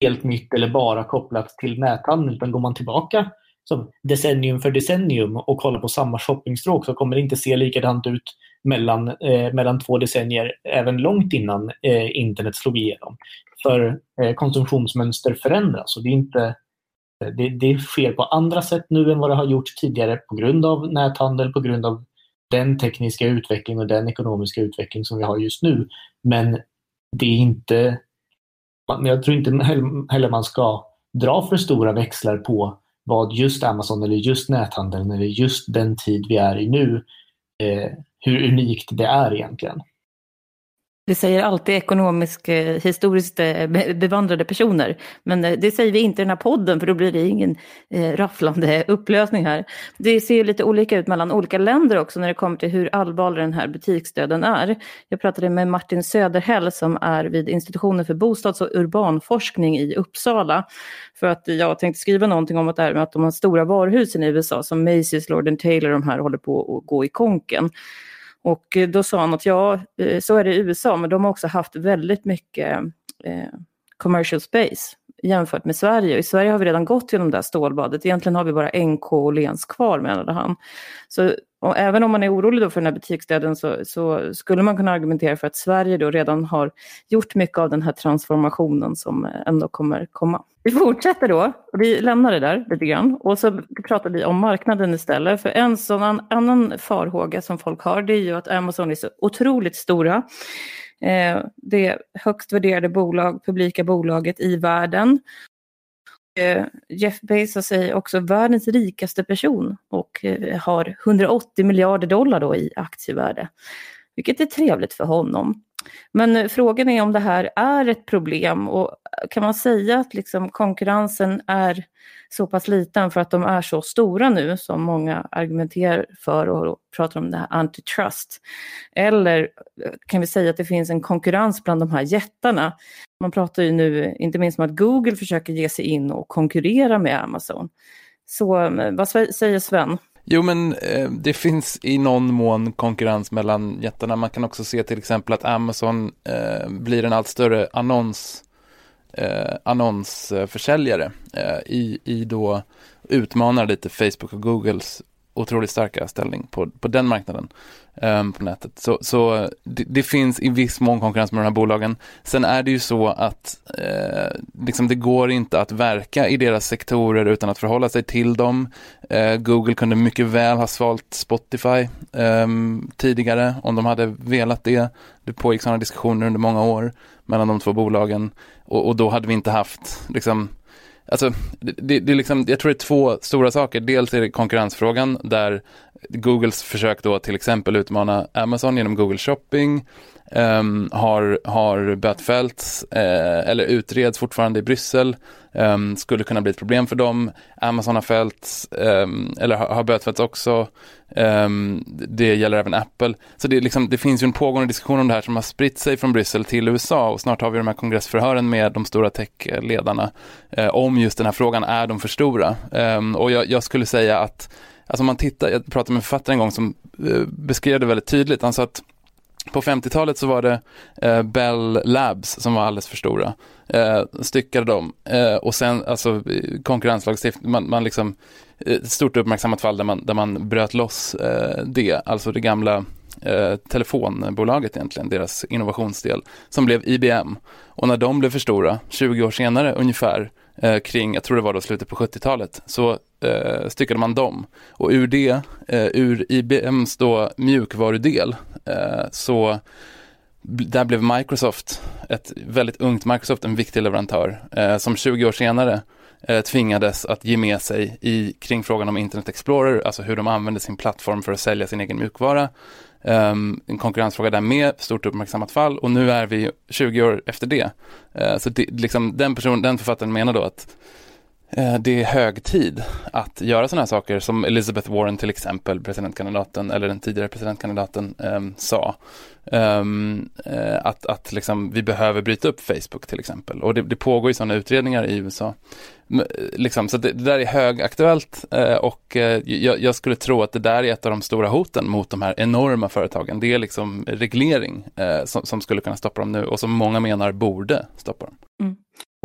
F: helt nytt eller bara kopplat till näthandeln, utan går man tillbaka som decennium för decennium och kollar på samma shoppingstråk så kommer det inte se likadant ut mellan, eh, mellan två decennier, även långt innan eh, internet slog igenom. För eh, konsumtionsmönster förändras och det är inte Eh, det, det sker på andra sätt nu än vad det har gjort tidigare på grund av näthandel, på grund av den tekniska utveckling och den ekonomiska utveckling som vi har just nu. Men det är inte... Jag tror inte heller man ska dra för stora växlar på vad just Amazon eller just näthandeln eller just den tid vi är i nu, eh, hur unikt det är egentligen.
A: Det säger alltid ekonomiskt, eh, historiskt eh, bevandrade personer. Men eh, det säger vi inte i den här podden för då blir det ingen rafflande upplösning här. Det ser lite olika ut mellan olika länder också när det kommer till hur allvarlig den här butiksdöden är. Jag pratade med Martin Söderhäll som är vid institutionen för bostads och urbanforskning i Uppsala. För att jag tänkte skriva någonting om att, det här med att de här stora varuhusen i USA som Macy's, Lord Taylor, de här håller på att gå i konken. Och eh, då sa han att ja, eh, så är det i USA, men de har också haft väldigt mycket eh, commercial space jämfört med Sverige. I Sverige har vi redan gått genom det här stålbadet. Egentligen har vi bara NK och Lens kvar menade han. Så och även om man är orolig då för den här butiksdöden så, så, skulle man kunna argumentera för att Sverige då redan har gjort mycket av den här transformationen som ändå kommer komma. Vi fortsätter då, vi lämnar det där lite grann och så pratar vi om marknaden istället. För en sån annan farhåga som folk har det är ju att Amazon är så otroligt stora. Eh, det högst värderade bolag, publika bolaget i världen. Eh, Jeff Bezos är också världens rikaste person och eh, har 180 miljarder dollar då i aktievärde. Vilket är trevligt för honom. Men eh, frågan är om det här är ett problem och eh, kan man säga att liksom konkurrensen är så pass liten för att de är så stora nu som många argumenterar för och pratar om det här antitrust. Eller eh, kan vi säga att det finns en konkurrens bland de här jättarna. Man pratar ju nu inte minst om att Google försöker ge sig in och konkurrera med Amazon. Så vad säger Sven?
D: Jo, men eh, det finns i någon mån konkurrens mellan jättarna. Man kan också se till exempel att Amazon eh, blir en allt större annons, eh, annonsförsäljare eh, i, i då utmanar lite Facebook och Googles otroligt starka ställning på, på den marknaden um, på nätet. Så, så det, det, finns i viss mån konkurrens med de här bolagen. Sen är det ju så att eh, liksom det går inte att verka i deras sektorer utan att förhålla sig till dem. Eh, Google kunde mycket väl ha svalt Spotify eh, tidigare om de hade velat det. Det pågick sådana diskussioner under många år mellan de två bolagen och, och då hade vi inte haft liksom Alltså, det, det, är liksom, jag tror det är två stora saker. Dels är det konkurrensfrågan där Googles försök då till exempel utmana Amazon genom Google Shopping um, har, har bötfällts uh, eh, eller utreds fortfarande i Bryssel. Um, skulle kunna bli ett problem för dem. Amazon har fällts, um, eller har, har bötfällts också. det gäller även Apple. Så det, liksom, det finns ju en pågående diskussion om det här som har spritt sig från Bryssel till USA och snart har vi de här kongressförhören med de stora techledarna uh, om just den här frågan, är de för stora? och jag, jag skulle säga att Alltså om man tittar, jag pratade med en författare en gång som eh, beskrev det väldigt tydligt. Han sa att på 50-talet så var det eh, Bell Labs som var alldeles för stora. Eh, styckade dem eh, och sen alltså konkurrenslagstiftning, man, man liksom, eh, ett stort uppmärksammat fall där man, där man bröt loss eh, det, alltså det gamla telefonbolaget egentligen, deras innovationsdel, som blev IBM. Och när de blev för stora, 20 år senare ungefär, eh, kring, jag tror det var då slutet på 70-talet, så eh, styckade man dem. Och ur det, eh, ur IBMs då mjukvarudel, eh, så där blev Microsoft, ett väldigt ungt Microsoft, en viktig leverantör eh, som 20 år senare eh, tvingades att ge med sig i, kring frågan om Internet Explorer, alltså hur de använde sin plattform för att sälja sin egen mjukvara. Um, en konkurrensfråga där med, stort uppmärksammat fall och nu är vi 20 år efter det. Uh, så det, liksom, den, person, den författaren menar då att uh, det är hög tid att göra sådana här saker som Elizabeth Warren till exempel, presidentkandidaten, eller den tidigare presidentkandidaten, um, sa. Um, uh, att att liksom, vi behöver bryta upp Facebook till exempel. Och det, det pågår ju sådana utredningar i USA. Eh, liksom, så det, det, där är högaktuellt eh, och eh, jag, jag, skulle tro att det där är ett av de stora hoten mot de här enorma företagen. Det är liksom reglering eh, som, som, skulle kunna stoppa dem nu och som många menar borde stoppa dem.
A: Mm.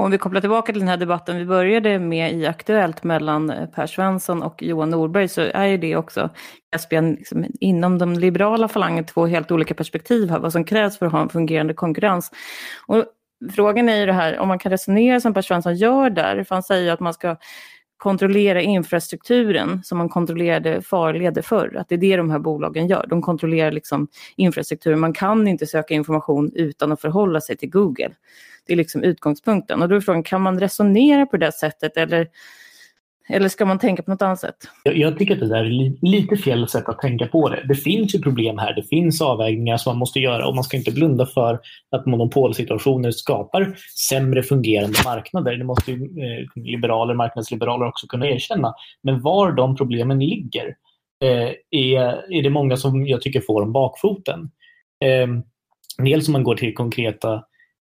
A: Om vi kopplar tillbaka till den här debatten vi började med i Aktuellt mellan eh, Per Svensson och Johan Norberg så är ju det också Caspian, liksom, inom de liberala falangen två helt olika perspektiv här, vad som krävs för att ha en fungerande konkurrens. Och frågan är ju det här om man kan resonera som Per Svensson gör där, för han säger att man ska kontrollera infrastrukturen som man kontrollerade farleder förr. Att det är det de här bolagen gör. De kontrollerar liksom infrastrukturen. Man kan inte söka information utan att förhålla sig till Google. Det är liksom utgångspunkten. Och då är frågan, kan man resonera på det sättet eller eller ska man tänka på något annat sätt?
F: Jag, jag tycker att det där är lite fel sätt att tänka på det. Det finns ju problem här. Det finns avvägningar som man måste göra och man ska inte blunda för att monopolsituationer skapar sämre fungerande marknader. Det måste ju eh, liberaler, marknadsliberaler också kunna erkänna. Men var de problemen ligger eh, är, är det många som jag tycker får om bakfoten. Eh, dels om man går till konkreta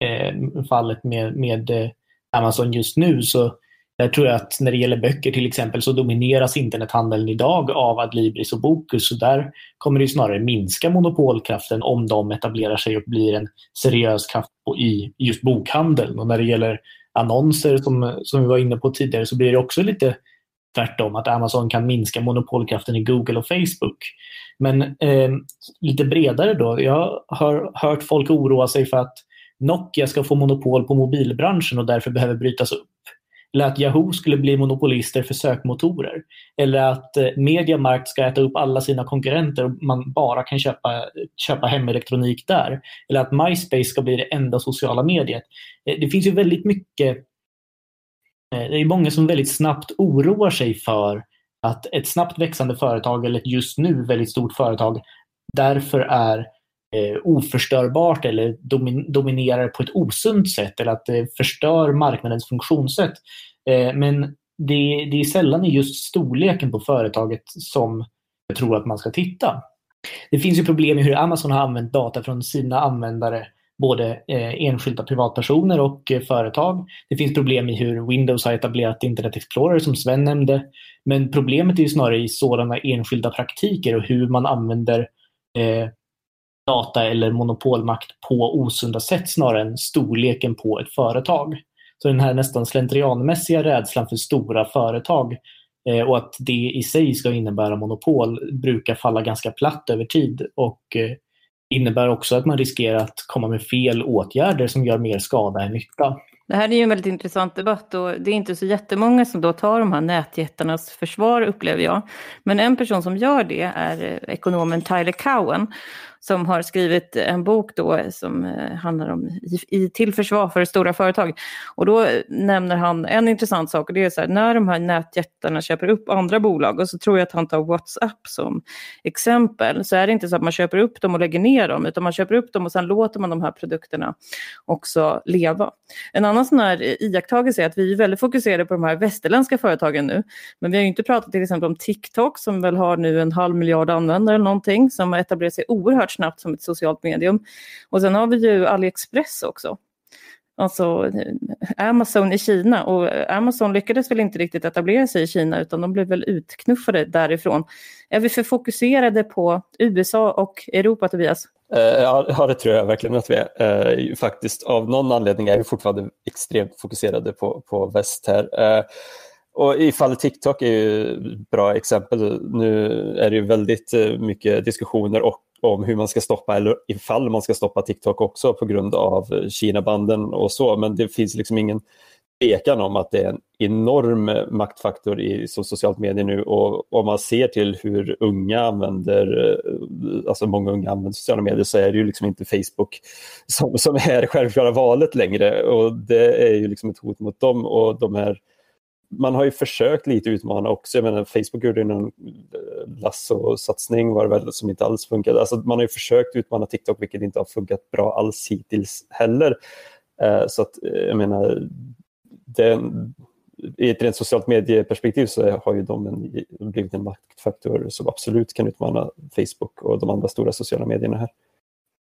F: eh, fallet med, med eh, Amazon just nu så där tror jag att när det gäller böcker till exempel så domineras internethandeln idag av Adlibris och Bokus. Så där kommer det snarare minska monopolkraften om de etablerar sig och blir en seriös kraft i just bokhandeln. Och när det gäller annonser som, som vi var inne på tidigare så blir det också lite tvärtom, att Amazon kan minska monopolkraften i Google och Facebook. Men eh, lite bredare då, jag har hört folk oroa sig för att Nokia ska få monopol på mobilbranschen och därför behöver brytas upp. Eller att Yahoo skulle bli monopolister för sökmotorer. Eller att eh, Mediamarkt ska äta upp alla sina konkurrenter och man bara kan köpa, köpa hemelektronik där. Eller att MySpace ska bli det enda sociala mediet. Eh, det finns ju väldigt mycket eh, det är många som väldigt snabbt oroar sig för att ett snabbt växande företag eller ett just nu väldigt stort företag därför är eh, Eh, oförstörbart eller domin dominerar på ett osunt sätt eller att det förstör marknadens funktionssätt. Eh, men det, det är sällan i just storleken på företaget som jag tror att man ska titta. Det finns ju problem i hur Amazon har använt data från sina användare både eh, enskilda privatpersoner och eh, företag. Det finns problem i hur Windows har etablerat Internet Explorer som Sven nämnde. Men problemet är ju snarare i sådana enskilda praktiker och hur man använder eh, data eller monopolmakt på osunda sätt snarare än storleken på ett företag. Så den här nästan slentrianmässiga rädslan för stora företag eh, och att det i sig ska innebära monopol brukar falla ganska platt över tid och eh, innebär också att man riskerar att komma med fel åtgärder som gör mer skada än nytta.
A: Det här är ju en väldigt intressant debatt och det är inte så jättemånga som då tar de här nätjättarnas försvar upplever jag. Men en person som gör det är eh, ekonomen Tyler Cowen som har skrivit en bok då som eh, handlar om i, till försvar för stora företag. Och då eh, nämner han en intressant sak och det är så här, när de här nätjättarna köper upp andra bolag och så tror jag att han tar WhatsApp som exempel så är det inte så att man köper upp dem och lägger ner dem utan man köper upp dem och sen låter man de här produkterna också leva. En annan sån här eh, iakttagelse är att vi är väldigt fokuserade på de här västerländska företagen nu men vi har ju inte pratat till exempel om TikTok som väl har nu en halv miljard användare eller någonting som har etablerat sig oerhört snabbt som ett socialt medium. Och sen har vi ju AliExpress också. Alltså Amazon i Kina och Amazon lyckades väl inte riktigt etablera sig i Kina utan de blev väl utknuffade därifrån. Är vi för fokuserade på USA och Europa Tobias?
E: Eh, ja, det tror jag verkligen att vi är. Eh, faktiskt av någon anledning är vi fortfarande extremt fokuserade på, på väst här. Eh, och i fallet TikTok är ju ett bra exempel. Nu är det ju väldigt mycket diskussioner och om hur man ska stoppa eller ifall man ska stoppa TikTok också på grund av Kina-banden och så. Men det finns liksom ingen tvekan om att det är en enorm maktfaktor i socialt medier nu och om man ser till hur unga använder, eh, alltså många unga använder sociala medier så är det ju liksom inte Facebook som, som är det självklara valet längre och det är ju liksom ett hot mot dem och de här man har ju försökt lite utmana också. Jag menar, Facebook gjorde någon eh, lasso-satsning var det väl, som inte alls funkade. Alltså, man har ju försökt utmana TikTok vilket inte har funkat bra alls hittills heller. Eh, så att, eh, jag menar, det, i ett rent socialt medieperspektiv så har ju de en, blivit en maktfaktor som absolut kan utmana Facebook och de andra stora sociala medierna här.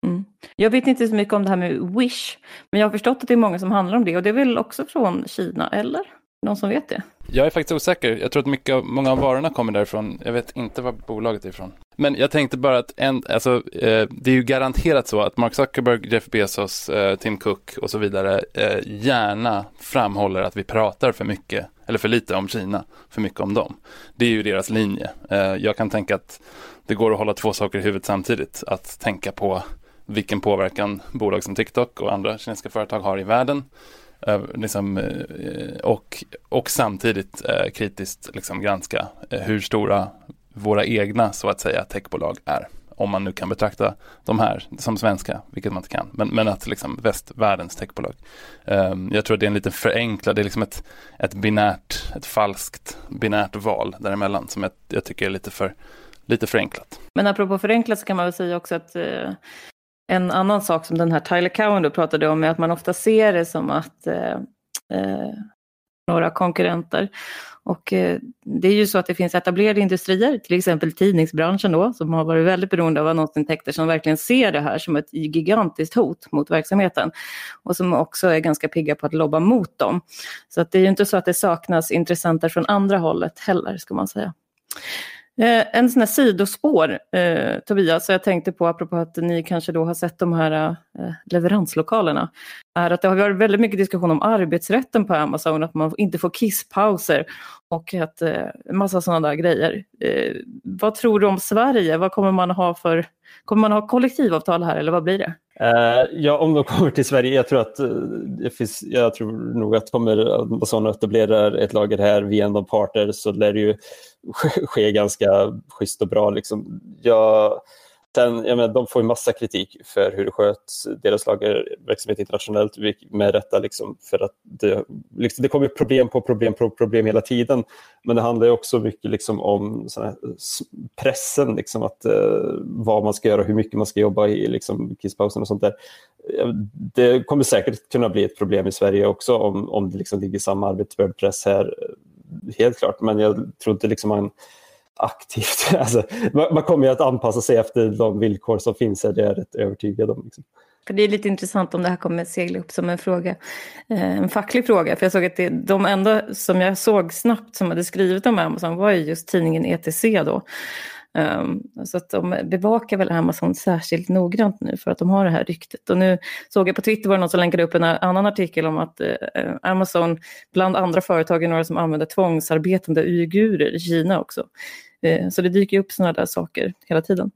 A: Mm. Jag vet inte så mycket om det här med Wish, men jag har förstått att det är många som handlar om det och det är väl också från Kina, eller? Någon som vet det?
D: Jag är faktiskt osäker. Jag tror att mycket av, många av varorna kommer därifrån. Jag vet inte var bolaget är ifrån. Men jag tänkte bara att en, alltså, eh, det är ju garanterat så att Mark Zuckerberg, Jeff Bezos, eh, Tim Cook och så vidare eh, gärna framhåller att vi pratar för mycket, eller för lite om Kina, för mycket om dem. Det är ju deras linje. Eh, jag kan tänka att det går att hålla två saker i huvudet samtidigt. Att tänka på vilken påverkan bolag som TikTok och andra kinesiska företag har i världen liksom, eh, och, och samtidigt eh, kritiskt liksom granska eh, hur stora våra egna så att säga techbolag är. Om man nu kan betrakta de här som svenska, vilket man inte kan. Men, men att liksom västvärldens techbolag. Um, jag tror att det är en lite förenklad, det är liksom ett, ett binärt, ett falskt binärt val däremellan som jag, jag tycker är lite för, lite förenklat.
A: Men apropå förenklat så kan man väl säga också att eh, en annan sak som den här Tyler Cowen då pratade om är att man ofta ser det som att eh, eh, några konkurrenter. Och eh, det är ju så att det finns etablerade industrier, till exempel tidningsbranschen då, som har varit väldigt beroende av annonsintäkter, som verkligen ser det här som ett gigantiskt hot mot verksamheten. Och som också är ganska pigga på att lobba mot dem. Så att det är ju inte så att det saknas intressenter från andra hållet heller, ska man säga. Eh, en sån här sidospår, eh, Tobias, så jag tänkte på apropå att ni kanske då har sett de här eh, leveranslokalerna, är att det har varit väldigt mycket diskussion om arbetsrätten på Amazon, att man inte får kisspauser och att eh, massa sådana där grejer. Eh, vad tror du om Sverige? Vad kommer man ha för, kommer man ha kollektivavtal här eller vad blir det?
E: Uh, ja, om de kommer till Sverige, jag tror att uh, det finns, jag tror nog att kommer Amazon etablera ett lager här via någon parter så lär det ju ske, ske ganska schysst och bra. Liksom. Jag, Sen, jag menar, de får ju massa kritik för hur det sköts, deras lagerverksamhet internationellt, med rätta, liksom, för att det, liksom, det kommer problem på problem på problem hela tiden. Men det handlar också mycket liksom, om pressen, liksom, att, eh, vad man ska göra, hur mycket man ska jobba i liksom, kisspausen och sånt där. Det kommer säkert kunna bli ett problem i Sverige också om, om det liksom ligger samma arbetspress här, eh, helt klart. Men jag tror inte liksom man aktivt. Alltså, man, kommer ju att anpassa sig efter de villkor som finns här, det är jag rätt övertygad om. Liksom.
A: För det är lite intressant om det här kommer segla upp som en fråga, eh, en facklig fråga. För jag såg att det, de enda som jag såg snabbt som hade skrivit om Amazon var ju just tidningen ETC då. Um, så att de bevakar väl Amazon särskilt noggrant nu för att de har det här ryktet. Och nu såg jag på Twitter var det någon som länkade upp en annan artikel om att uh, Amazon bland andra företag är några som använder tvångsarbetande uigurer i Kina också. Uh, så det dyker upp sådana där saker hela tiden.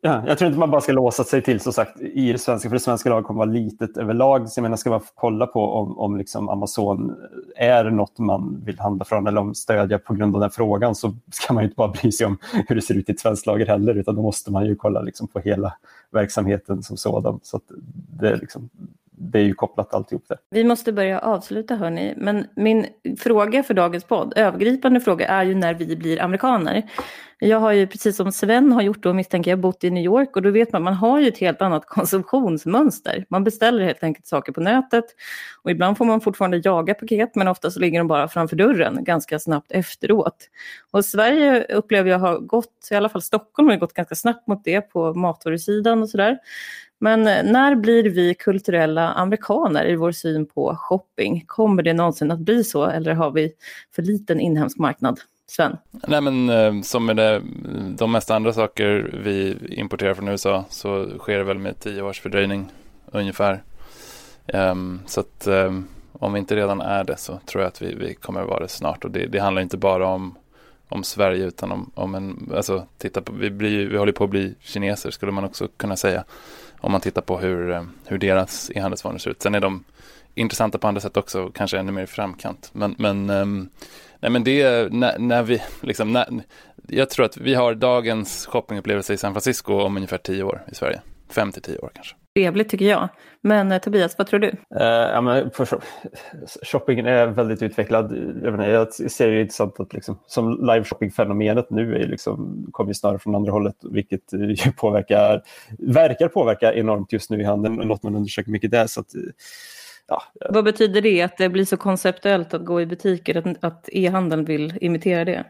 E: Ja, jag tror inte man bara ska låsa sig till så sagt i det svenska, för det svenska laget kommer vara litet överlag. Så jag menar, ska man kolla på om, om liksom Amazon är något man vill handla från eller om stödja på grund av den frågan så ska man inte bara bry sig om hur det ser ut i ett svenskt lager heller, utan då måste man ju kolla liksom på hela verksamheten som sådan. Så det, liksom, det är ju kopplat alltihop det.
A: Vi måste börja avsluta hörni, men min fråga för dagens podd, övergripande fråga, är ju när vi blir amerikaner. Jag har ju precis som Sven har gjort då misstänker jag bott i New York och då vet man man har ju ett helt annat konsumtionsmönster. Man beställer helt enkelt saker på nätet och ibland får man fortfarande jaga paket men ofta så ligger de bara framför dörren ganska snabbt efteråt. Och Sverige upplever jag har gått, i alla fall Stockholm har gått ganska snabbt mot det på matvarusidan och sådär. Men eh, när blir vi kulturella amerikaner i vår syn på shopping? Kommer det någonsin att bli så eller har vi för liten inhemsk marknad? Sven?
D: Nej men eh, som med det, de mesta andra saker vi importerar från USA så sker det väl med tio års fördröjning ungefär. Um, så att um, om vi inte redan är det så tror jag att vi, vi kommer vara det snart. Och det, det handlar inte bara om, om Sverige utan om, om en, alltså titta på, vi, blir, vi håller på att bli kineser skulle man också kunna säga. Om man tittar på hur, eh, hur deras e-handelsvanor ser ut. Sen är de intressanta på andra sätt också, kanske ännu mer i framkant. Men, men ehm, Nej men det när, när vi, liksom, när, jag tror att vi har dagens shoppingupplevelse i San Francisco om ungefär tio år i Sverige. Fem till tio år kanske.
A: Trevligt tycker jag. Men eh, Tobias, vad tror du? Uh,
E: ja, men shoppingen är väldigt utvecklad. Jag, menar, jag ser det intressant att liksom, som live shopping-fenomenet nu är liksom, kommer snarare från andra hållet, vilket ju påverkar, verkar påverka enormt just nu i handeln. Något man undersöker mycket där. Så att,
A: ja. Vad betyder det att det blir så konceptuellt att gå i butiker, att, att e-handeln vill imitera det?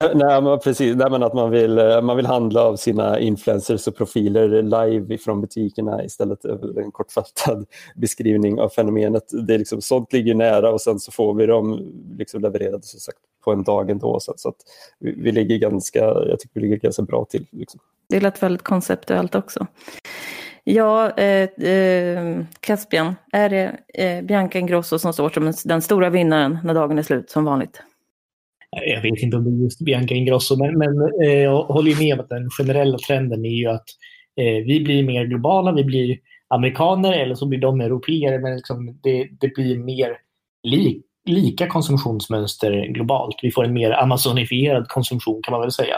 E: Nej, men precis. Nej, men att man vill, eh, man vill handla av sina influencers och profiler live från butikerna istället för en kortfattad beskrivning av fenomenet. Det är liksom, sånt ligger nära och sen så får vi dem liksom levererade som sagt, på en dag ändå. Så, så att vi, vi, ligger ganska, jag tycker vi ligger ganska bra till. Liksom.
A: Det lät väldigt konceptuellt också. Ja, eh, eh, Caspian, är det eh, Bianca Ingrosso som står som den stora vinnaren när dagen är slut som vanligt?
F: Jag vet inte om det är just Bianca Ingrosso, men, men eh, jag håller med om att den generella trenden är ju att eh, vi blir mer globala, vi blir amerikaner eller så blir de europeer, men liksom det, det blir mer li, lika konsumtionsmönster globalt. Vi får en mer amazonifierad konsumtion kan man väl säga.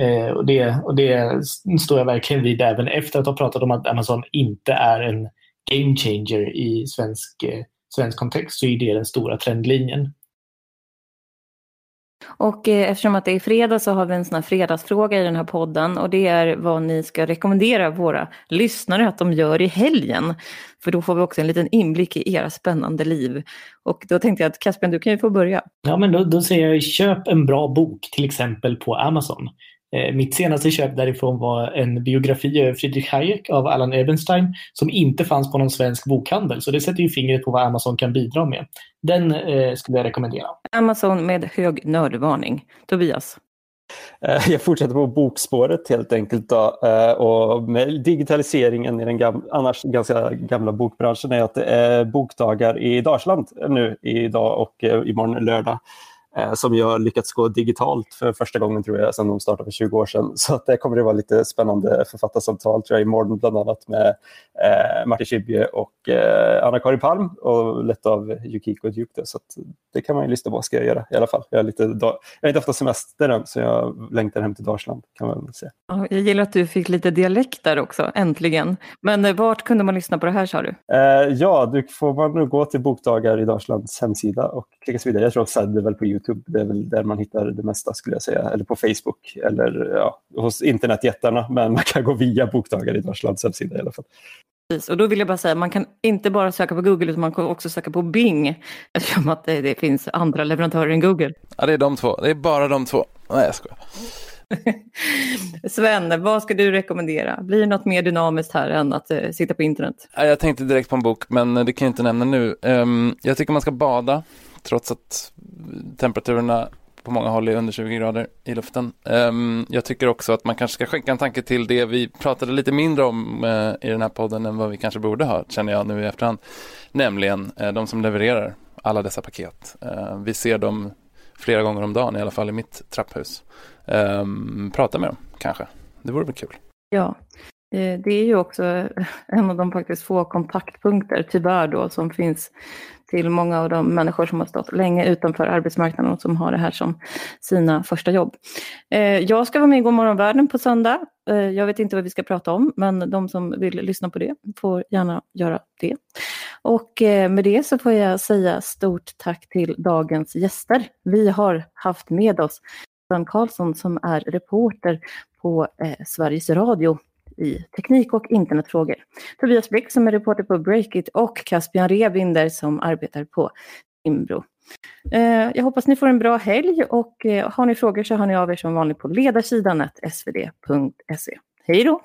F: Eh, och, det, och det står jag verkligen vid även efter att ha pratat om att Amazon inte är en game changer i svensk, eh, svensk kontext så är det den stora trendlinjen.
A: Och eh, eftersom att det är fredag så har vi en sån här fredagsfråga i den här podden och det är vad ni ska rekommendera våra lyssnare att de gör i helgen. För då får vi också en liten inblick i era spännande liv. Och då tänkte jag att Caspian, du kan ju få börja.
F: Ja, men då, då säger jag köp en bra bok, till exempel på Amazon. Eh, mitt senaste köp därifrån var en biografi över Friedrich Hayek av Allan Ebenstein som inte fanns på någon svensk bokhandel. Så det sätter ju fingret på vad Amazon kan bidra med. Den eh, skulle jag rekommendera.
A: Amazon med hög nördvarning. Tobias?
E: Eh, jag fortsätter på bokspåret helt enkelt. Då. Eh, och med digitaliseringen i den gam annars ganska gamla bokbranschen är att det är bokdagar i Dalsland nu idag och imorgon lördag. Eh, som ju har lyckats gå digitalt för första gången tror jag sedan de startade för 20 år sedan. Så att det kommer det vara lite spännande författarsamtal tror jag imorgon bland annat med eh, Martin Schibbye och eh, Anna-Karin Palm och lett av Yukiko Duke. Så det kan man ju lyssna på, ska jag göra i alla fall. Jag, är lite, jag har inte haft någon semester än så jag längtar hem till Dalsland kan man säga.
A: Jag gillar att du fick lite dialekt där också, äntligen. Men eh, vart kunde man lyssna på det här sa du?
E: Eh, ja, du får man nog gå till Bokdagar i Dalslands hemsida och klicka vidare. Jag tror att det är väl på Youtube Youtube. Det är väl där man hittar det mesta skulle jag säga. Eller på Facebook eller ja, hos internetjättarna. Men man kan gå via Boktagare i Dalslands hemsida i alla fall.
A: Och då vill jag bara säga, man kan inte bara söka på Google utan man kan också söka på Bing. Eftersom att det, det finns andra leverantörer än Google.
D: Ja, det är de två. Det är bara de två. Nej, jag skojar.
A: Sven, vad ska du rekommendera? Blir det något mer dynamiskt här än att uh, sitta på internet?
D: Jag tänkte direkt på en bok, men det kan jag inte nämna nu. Um, jag tycker man ska bada trots att temperaturerna på många håll är under 20 grader i luften. Um, jag tycker också att man kanske ska skänka en tanke till det vi pratade lite mindre om uh, i den här podden än vad vi kanske borde ha, känner jag nu i efterhand. Nämligen uh, de som levererar alla dessa paket. Uh, vi ser dem flera gånger om dagen, i alla fall i mitt trapphus. Um, prata med dem, kanske. Det vore väl kul.
A: Ja, det är ju också en av de faktiskt få kontaktpunkter, tyvärr då, som finns till många av de människor som har stått länge utanför arbetsmarknaden och som har det här som sina första jobb. Eh, jag ska vara med i Godmorgonvärlden på söndag. Eh, jag vet inte vad vi ska prata om, men de som vill lyssna på det får gärna göra det. Och eh, med det så får jag säga stort tack till dagens gäster. Vi har haft med oss Sven Karlsson som är reporter på Sveriges Radio i teknik och internetfrågor. Tobias Blick som är reporter på Breakit och Caspian Rebinder som arbetar på Timbro. Eh, jag hoppas ni får en bra helg och eh, har ni frågor så hör ni av er som vanligt på ledarsidan svd.se. Hej då!